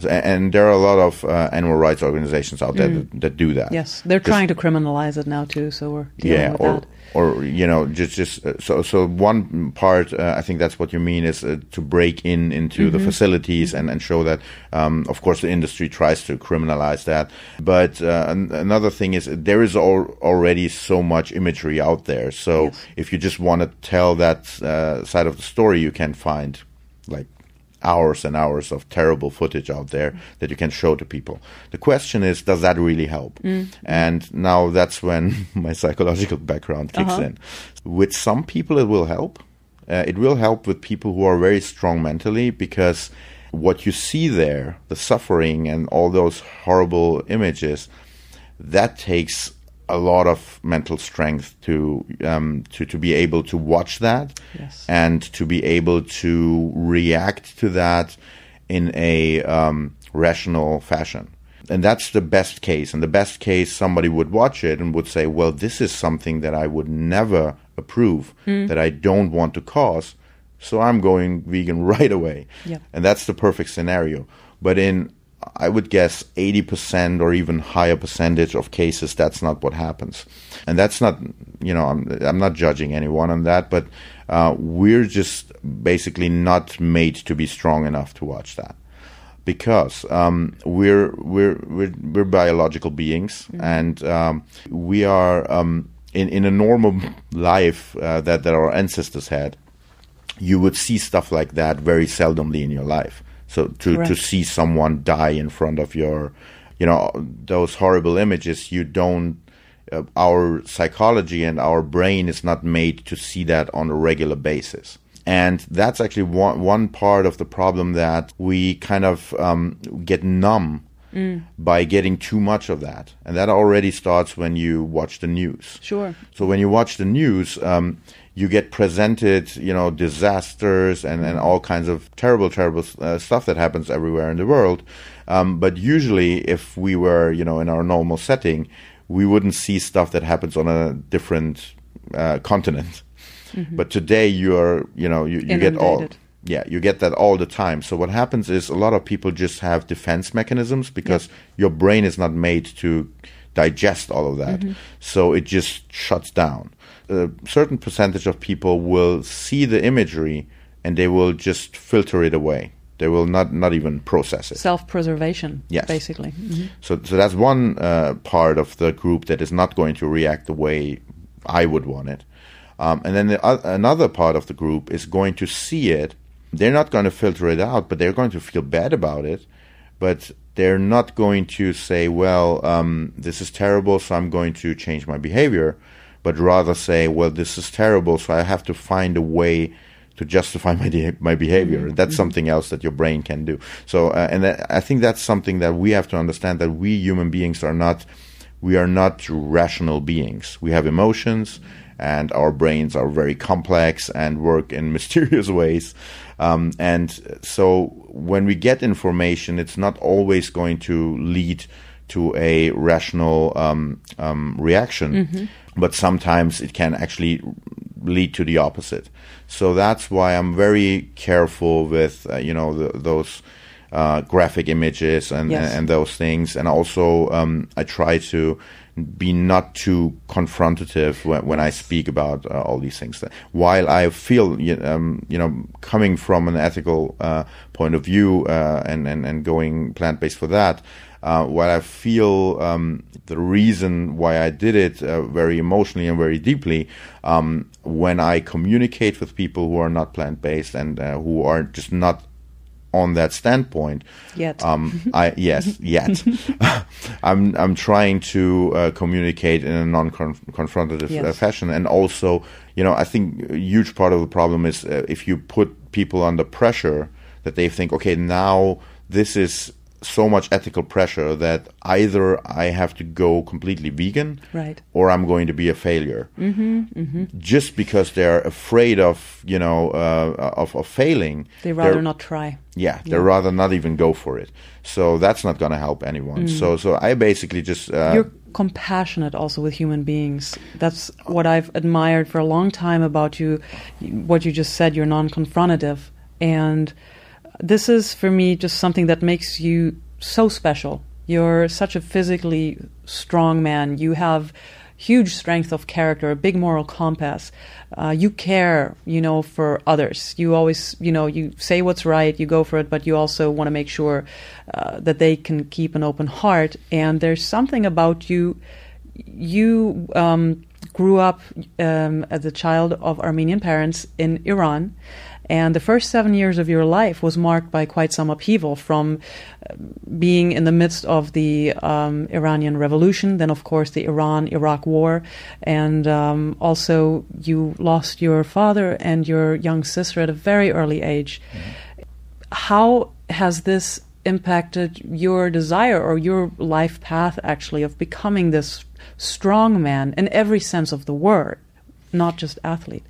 and there are a lot of uh, animal rights organizations out there that, that do that Mm. Yes, they're trying to criminalize it now too, so we're dealing yeah with or that. or you know just just uh, so so one part uh, i think that's what you mean is uh, to break in into Mm-hmm. the facilities and and show that um of course the industry tries to criminalize that but uh, an- another thing is there is al- already so much imagery out there so Yes. if you just want to tell that uh, side of the story you can find like hours and hours of terrible footage out there that you can show to people. The question is, does that really help? And now that's when [laughs] my psychological background kicks in. With some people, it will help. Uh, it will help with people who are very strong mentally because what you see there, the suffering and all those horrible images, that takes a lot of mental strength to um, to to be able to watch that Yes. and to be able to react to that in a um, rational fashion. And that's the best case. And the best case, somebody would watch it and would say, "Well, this is something that I would never approve, that I don't want to cause, so I'm going vegan [laughs] right away." Yep. And that's the perfect scenario. But in I would guess 80% or even higher percentage of cases, that's not what happens. And that's not, you know, I'm, I'm not judging anyone on that, but uh, we're just basically not made to be strong enough to watch that. Because um, we're, we're, we're, we're biological beings and um, we are um, in, in a normal life uh, that, that our ancestors had, you would see stuff like that very seldomly in your life. So to, to see someone die in front of your, you know, those horrible images, you don't. Uh, our psychology and our brain is not made to see that on a regular basis. And that's actually one, one part of the problem that we kind of um, get numb by getting too much of that. And that already starts when you watch the news. Sure. So when you watch the news, um, you get presented, you know, disasters and, and all kinds of terrible, terrible uh, stuff that happens everywhere in the world. Um, but usually, if we were, you know, in our normal setting, we wouldn't see stuff that happens on a different uh, continent. But today, you're, you know, you, you get all. Yeah, you get that all the time. So what happens is a lot of people just have defense mechanisms because your brain is not made to digest all of that. So it just shuts down. A certain percentage of people will see the imagery and they will just filter it away. They will not not even process it. Self-preservation, Yes. basically. Mhm. So, so that's one uh, part of the group that is not going to react the way I would want it. Um, and then the, oth- another part of the group is going to see it. They're not going to filter it out, but they're going to feel bad about it. But they're not going to say, well, um, this is terrible, so I'm going to change my behavior. But rather say, well, this is terrible, so I have to find a way to justify [laughs] my de- my behavior. That's something else that your brain can do. So, uh, and that, I think that's something that we have to understand that we human beings are not we are not rational beings. We have emotions, and our brains are very complex and work in [laughs] mysterious ways. Um, and so, when we get information, it's not always going to lead to a rational um, um, reaction, but sometimes it can actually lead to the opposite. So that's why I'm very careful with uh, you know the, those uh, graphic images and, Yes. and those things, and also um, I try to be not too confrontative when, when I speak about uh, all these things. While I feel um, you know coming from an ethical uh, point of view uh, and, and and going plant based for that. Uh, while I feel um, the reason why I did it uh, very emotionally and very deeply, um, when I communicate with people who are not plant based and uh, who are just not on that standpoint, Yet. um, I [laughs] yes, yet. [laughs] I'm I'm trying to uh, communicate in a non-confrontative uh, fashion, and also, you know, I think a huge part of the problem is uh, if you put people under pressure that they think, okay, now this is so much ethical pressure that either I have to go completely vegan, Right. or I'm going to be a failure. Mm-hmm, Just because they're afraid of, you know, uh, of, of failing, They rather not try. yeah, they would rather not even go for it. So that's not going to help anyone. So so I basically just uh, You're compassionate also with human beings. That's what I've admired for a long time about you. What you just said, you're non-confrontative, and this is for me just something that makes you so special. You're such a physically strong man. You have huge strength of character, a big moral compass. Uh, you care, you know, for others. You always, you know, you say what's right, you go for it, but you also want to make sure uh, that they can keep an open heart. And there's something about you. You um, grew up um, as a child of Armenian parents in Iran. And the first seven years of your life was marked by quite some upheaval from uh, being in the midst of the um, Iranian Revolution, then, of course, the Iran Iraq War. And um, also, you lost your father and your young sister at a very early age. How has this impacted your desire or your life path, actually, of becoming this strong man in every sense of the word, not just athlete?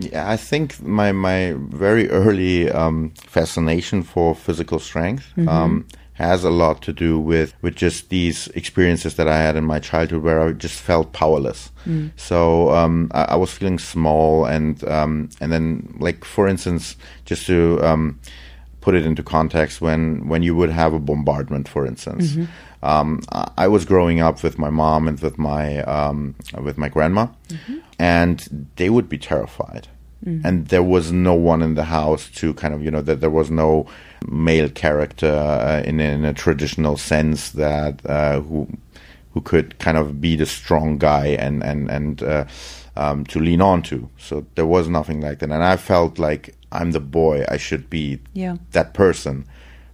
Yeah, I think my my very early um, fascination for physical strength um, has a lot to do with with just these experiences that I had in my childhood, where I just felt powerless. So um, I, I was feeling small, and um, and then like for instance, just to um, put it into context, when when you would have a bombardment, for instance. Um, I was growing up with my mom and with my um, with my grandma, and they would be terrified. And there was no one in the house to kind of, you know, that there was no male character uh, in, in a traditional sense that uh, who who could kind of be the strong guy and and and uh, um, to lean on to. So there was nothing like that, and I felt like I'm the boy. I should be Yeah. that person,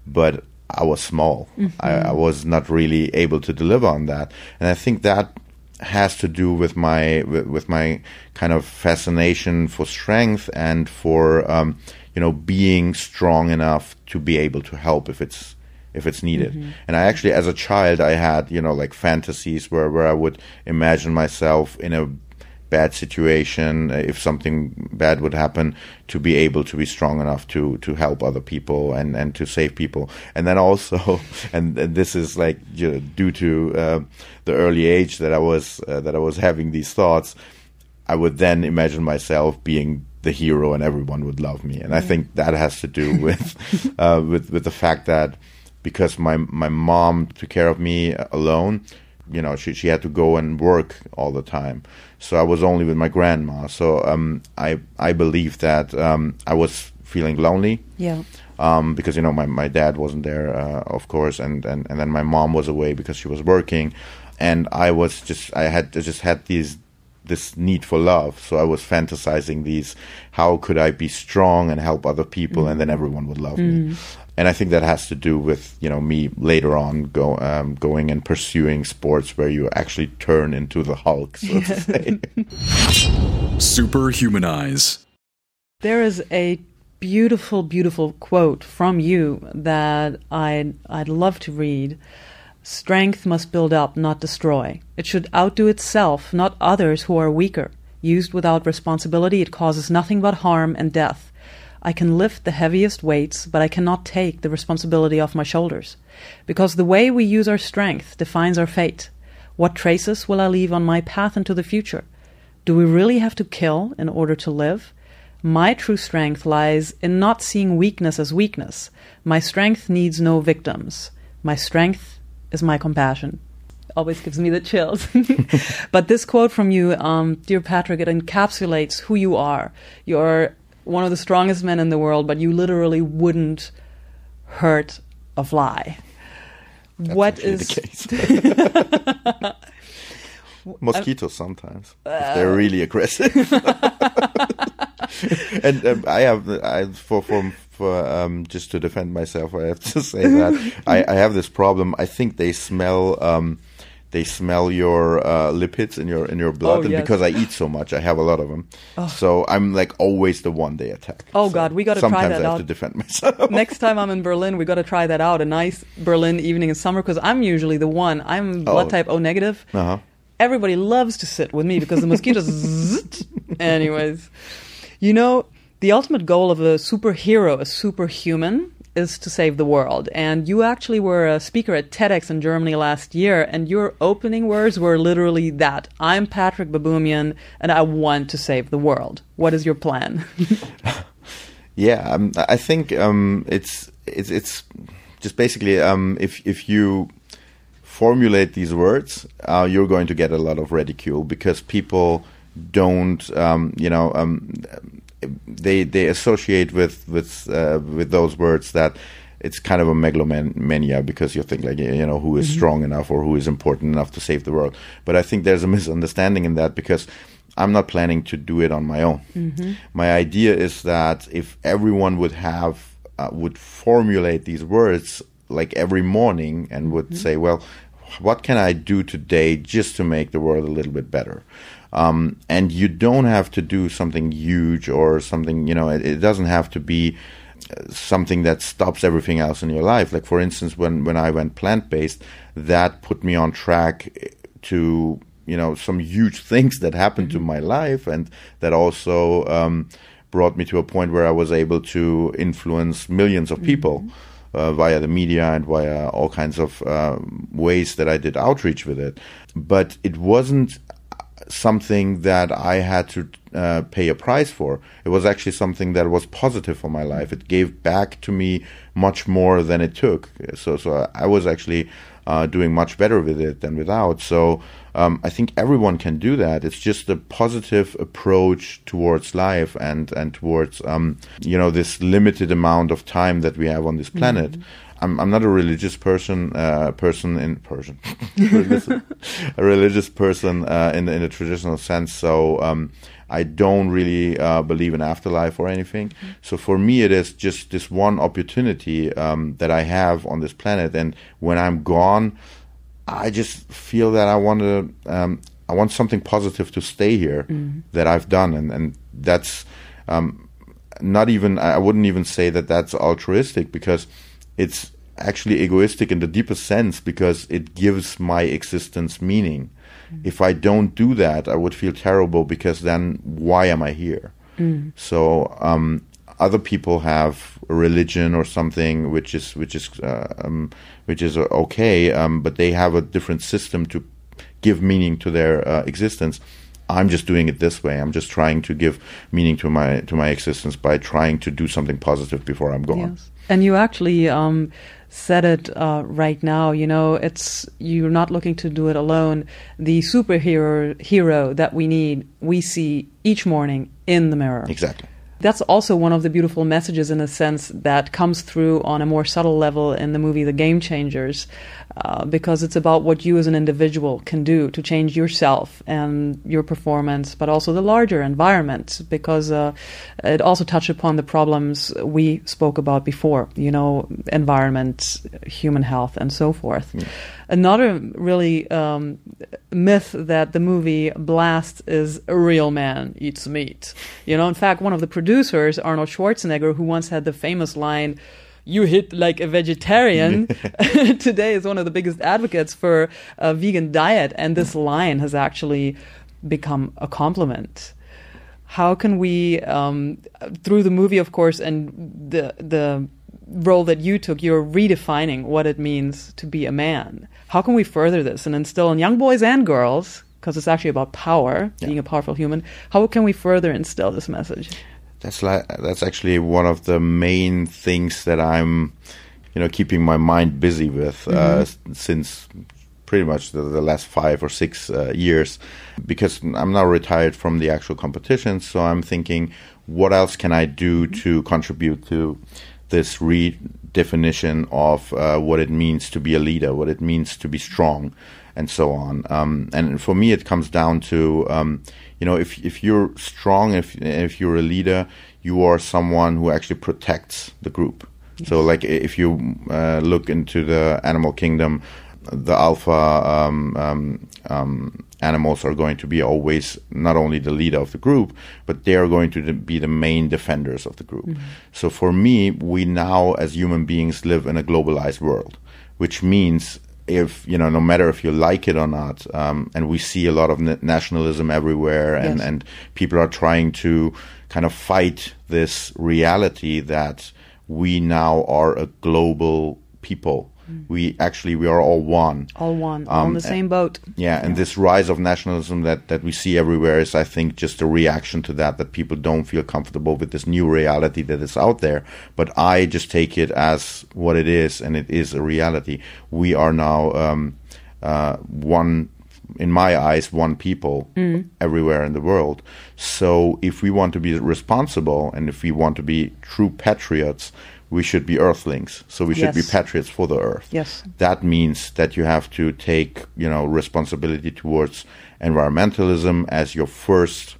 but I was small. I, I was not really able to deliver on that, and I think that has to do with my with, with my kind of fascination for strength and for um, you know being strong enough to be able to help if it's if it's needed. Mm-hmm. And I actually, as a child, I had you know like fantasies where where I would imagine myself in a bad situation, uh, if something bad would happen, to be able to be strong enough to to help other people and and to save people. And then also, [laughs] and, and this is like you know, due to uh, the early age that I was uh, that I was having these thoughts, I would then imagine myself being the hero and everyone would love me. And I think that has to do [laughs] with uh, with with the fact that because my my mom took care of me alone you know she she had to go and work all the time. So i was only with my grandma. So um i i believe that um i was feeling lonely. Yeah. Um because you know my my dad wasn't there uh, of course and and and then my mom was away because she was working. And i was just i had just had these this need for love. So i was fantasizing these how could i be strong and help other people mm. and then everyone would love mm. me and I think that has to do with you know me later on go um, going and pursuing sports where you actually turn into the Hulk, so to [laughs] say. Superhumanize. There is a beautiful, beautiful quote from you that I'd I'd love to read. Strength must build up, not destroy. It should outdo itself, not others who are weaker. Used without responsibility, it causes nothing but harm and death. I can lift the heaviest weights, but I cannot take the responsibility off my shoulders. Because the way we use our strength defines our fate. What traces will I leave on my path into the future? Do we really have to kill in order to live? My true strength lies in not seeing weakness as weakness. My strength needs no victims. My strength is my compassion. Always gives me the chills. [laughs] but this quote from you, um, dear Patrik, it encapsulates who you are. You're one of the strongest men in the world, but you literally wouldn't hurt a fly. That's what is the case? [laughs] [laughs] Mosquitoes sometimes uh, they're really aggressive. [laughs] and um, I have I for for for um, just to defend myself, I have to say that I, I have this problem. I think they smell. Um, they smell your uh, lipids in your in your blood, oh, and yes. because I eat so much, I have a lot of them. Oh. So I'm like always the one they attack. Oh so God, we got to try that out. Sometimes I have out. to defend [laughs] myself. Next time I'm in Berlin, we got to try that out. A nice Berlin evening in summer because I'm usually the one. I'm blood oh. type O negative. Uh-huh. Everybody loves to sit with me because the mosquitoes. [laughs] Anyways, you know the ultimate goal of a superhero, a superhuman is to save the world. And you actually were a speaker at TEDx in Germany last year, and your opening words were literally that I'm Patrik Baboumian, and I want to save the world. What is your plan? [laughs] yeah, um, I think um, it's it's it's just basically um, if if you formulate these words, uh, you're going to get a lot of ridicule because people don't, um, you know, um, they they associate with with uh, with those words that it's kind of a megalomania because you think like you know who is mm-hmm. strong enough or who is important enough to save the world. But I think there's a misunderstanding in that because I'm not planning to do it on my own. Mm-hmm. My idea is that if everyone would have uh, would formulate these words like every morning and would mm-hmm. say, well, what can I do today just to make the world a little bit better? Um, and you don't have to do something huge or something, you know, it, it doesn't have to be uh, something that stops everything else in your life. Like, for instance, when, when I went plant based, that put me on track to, you know, some huge [laughs] things that happened mm-hmm. to my life and that also um, brought me to a point where I was able to influence millions of people. Mm-hmm. Uh, via the media and via all kinds of uh, ways that I did outreach with it. But it wasn't something that I had to uh, pay a price for. It was actually something that was positive for my life. It gave back to me much more than it took. So, so I was actually uh, doing much better with it than without. So, um, I think everyone can do that. It's just a positive approach towards life and and towards um, you know this limited amount of time that we have on this planet. Mm-hmm. I'm I'm not a religious person uh, person in person [laughs] a religious person uh, in in a traditional sense. So um, I don't really uh, believe in afterlife or anything. Mm-hmm. So for me, it is just this one opportunity um, that I have on this planet, and when I'm gone, I just feel that I want to um, I want something positive to stay here Mm-hmm. that I've done, and and that's um, not even. I wouldn't even say that that's altruistic because it's actually egoistic in the deepest sense because it gives my existence meaning. If I don't do that, I would feel terrible because then why am I here? So um, other people have religion or something which is which is uh, um, which is uh, okay, um, but they have a different system to give meaning to their uh, existence. I'm just doing it this way. I'm just trying to give meaning to my to my existence by trying to do something positive before I'm gone. Yes. And you actually um, said it uh, right now. You know, it's you're not looking to do it alone. The superhero hero that we need, we see each morning in the mirror. Exactly. That's also one of the beautiful messages, in a sense, that comes through on a more subtle level in the movie The Game Changers, uh, because it's about what you as an individual can do to change yourself and your performance, but also the larger environment, because uh, it also touched upon the problems we spoke about before, you know, environment, human health, and so forth. Another really um, myth that the movie Blast is a real man eats meat. You know, in fact, one of the producers, Arnold Schwarzenegger, who once had the famous line, you hit like a vegetarian [laughs] [laughs] today is one of the biggest advocates for a vegan diet and this line has actually become a compliment how can we um, through the movie of course and the the role that you took you're redefining what it means to be a man how can we further this and instill in young boys and girls because it's actually about power Yeah. being a powerful human how can we further instill this message That's like that's actually one of the main things that I'm, you know, keeping my mind busy with uh, since pretty much the, the last five or six uh, years, because I'm now retired from the actual competition. So I'm thinking, what else can I do to contribute to this redefinition of uh, what it means to be a leader, what it means to be strong, and so on. Um, and for me, it comes down to um, you know if if you're strong, if if you're a leader, you are someone who actually protects the group. So, like if you uh, look into the animal kingdom, the alpha um, um, um, animals are going to be always not only the leader of the group, but they are going to be the main defenders of the group. So for me, we now as human beings live in a globalized world, which means if you know, no matter if you like it or not, um, and we see a lot of na- nationalism everywhere, and Yes. and people are trying to kind of fight this reality that we now are a global people. We actually we are all one. all one Um, on the same boat Yeah, and this rise of nationalism that, that we see everywhere is, I think, just a reaction to that, that people don't feel comfortable with this new reality that is out there. But I just take it as what it is, and it is a reality. We are now um, uh, one, in my eyes, one people everywhere in the world. So if we want to be responsible and if we want to be true patriots, we should be earthlings. So we should be patriots for the earth. Yes. That means that you have to take you know responsibility towards environmentalism as your first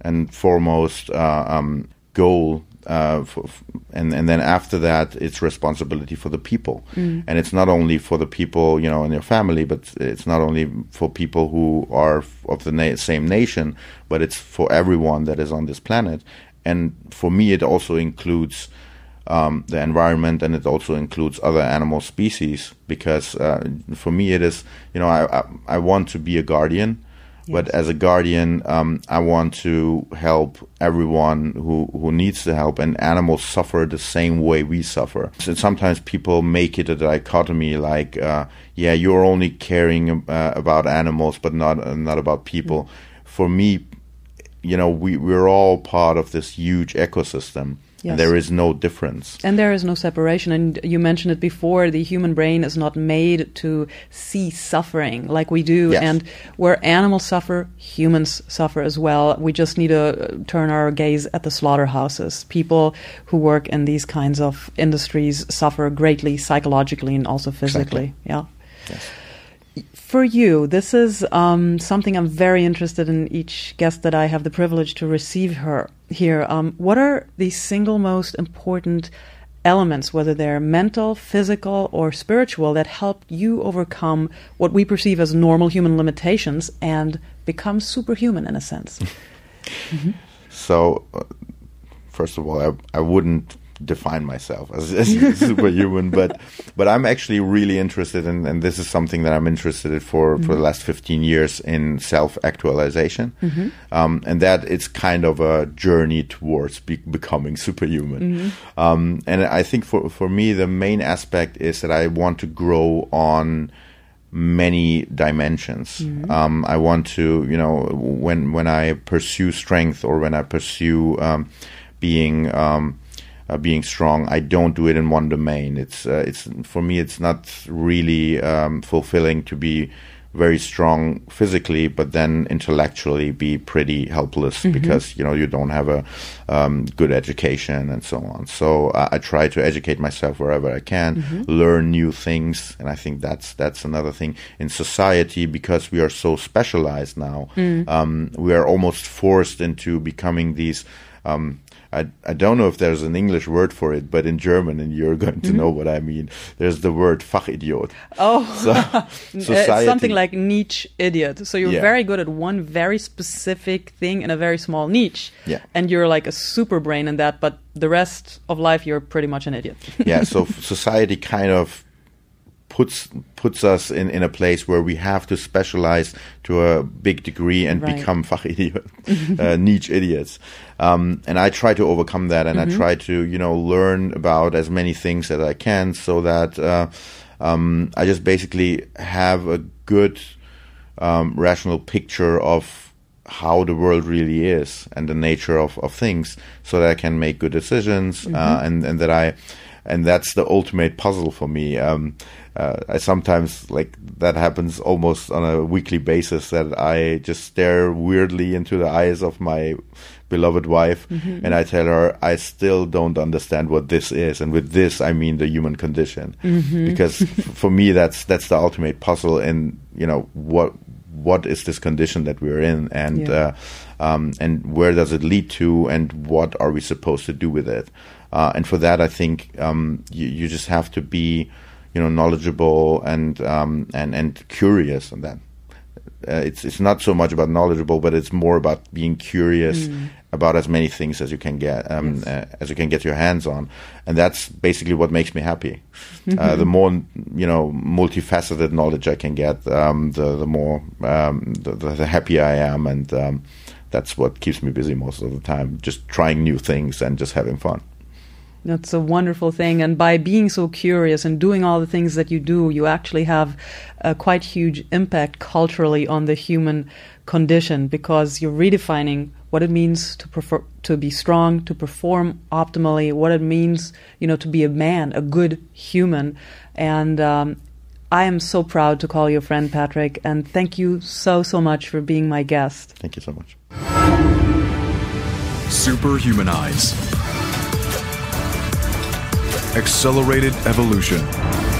and foremost uh, um, goal uh, for, and and then after that it's responsibility for the people. And it's not only for the people you know in your family but it's not only for people who are f- of the na- same nation but it's for everyone that is on this planet. And for me it also includes um, the environment and it also includes other animal species because uh, for me it is you know I, I I want to be a guardian but as a guardian um, I want to help everyone who who needs the help and animals suffer the same way we suffer. So sometimes people make it a dichotomy like uh, yeah you're only caring uh, about animals but not uh, not about people. For me you know we we're all part of this huge ecosystem Yes. and there is no difference And there is no separation. And you mentioned it before the human brain is not made to see suffering like we do. Yes. And where animals suffer, humans suffer as well. We just need to turn our gaze at the slaughterhouses. People who work in these kinds of industries suffer greatly psychologically and also physically. Yeah. For you, this is um, something I'm very interested in each guest that I have the privilege to receive her here. Um, what are the single most important elements, whether they're mental, physical, or spiritual, that help you overcome what we perceive as normal human limitations and become superhuman in a sense? [laughs] So, uh, first of all, I, I wouldn't define myself as, as [laughs] superhuman, but but I'm actually really interested in, and this is something that I'm interested in for for the last 15 years in self actualization, um, and that it's kind of a journey towards be- becoming superhuman. Um, and I think for for me, the main aspect is that I want to grow on many dimensions. Um, I want to, you know, when when I pursue strength or when I pursue um, being um, uh, being strong, I don't do it in one domain. It's uh, it's for me, it's not really um, fulfilling to be very strong physically, but then intellectually be pretty helpless because you know you don't have a um, good education and so on. So uh, I try to educate myself wherever I can, learn new things, and I think that's that's another thing in society because we are so specialized now. Um, we are almost forced into becoming these. Um, I, I don't know if there's an English word for it, but in German, and you're going to mm-hmm. know what I mean. There's the word Fachidiot. Oh, So, [laughs] [laughs] society- something like niche idiot. So you're Yeah. very good at one very specific thing in a very small niche. Yeah. And you're like a super brain in that, but the rest of life you're pretty much an idiot. yeah, so [laughs] society kind of puts puts us in, in a place where we have to specialize to a big degree and Right. become fachidiot, [laughs] [laughs] uh, niche idiots. Um, and I try to overcome that, and I try to you know learn about as many things as I can, so that uh, um, I just basically have a good um, rational picture of how the world really is and the nature of, of things so that I can make good decisions uh, and, and that I and that's the ultimate puzzle for me. Um, uh, I sometimes like that happens almost on a weekly basis that I just stare weirdly into the eyes of my beloved wife and I tell her I still don't understand what this is and with this I mean the human condition because [laughs] f- for me that's that's the ultimate puzzle and you know what what is this condition that we're in and Yeah. uh, um, and where does it lead to and what are we supposed to do with it uh, and for that I think um, you, you just have to be you know knowledgeable and um, and and curious and that. Uh, it's it's not so much about knowledgeable but it's more about being curious about as many things as you can get um, uh, as you can get your hands on. And that's basically what makes me happy. Uh, the more you know multifaceted knowledge I can get um, the the more um, the, the, the happier I am. And um, that's what keeps me busy most of the time just trying new things and just having fun That's a wonderful thing. And by being so curious and doing all the things that you do, you actually have a quite huge impact culturally on the human condition because you're redefining what it means to prefer, to be strong, to perform optimally, what it means, you know, to be a man, a good human. And um, I am so proud to call you a friend, Patrik. And thank you so, so much for being my guest. thank you so much Superhumanize. Accelerated evolution.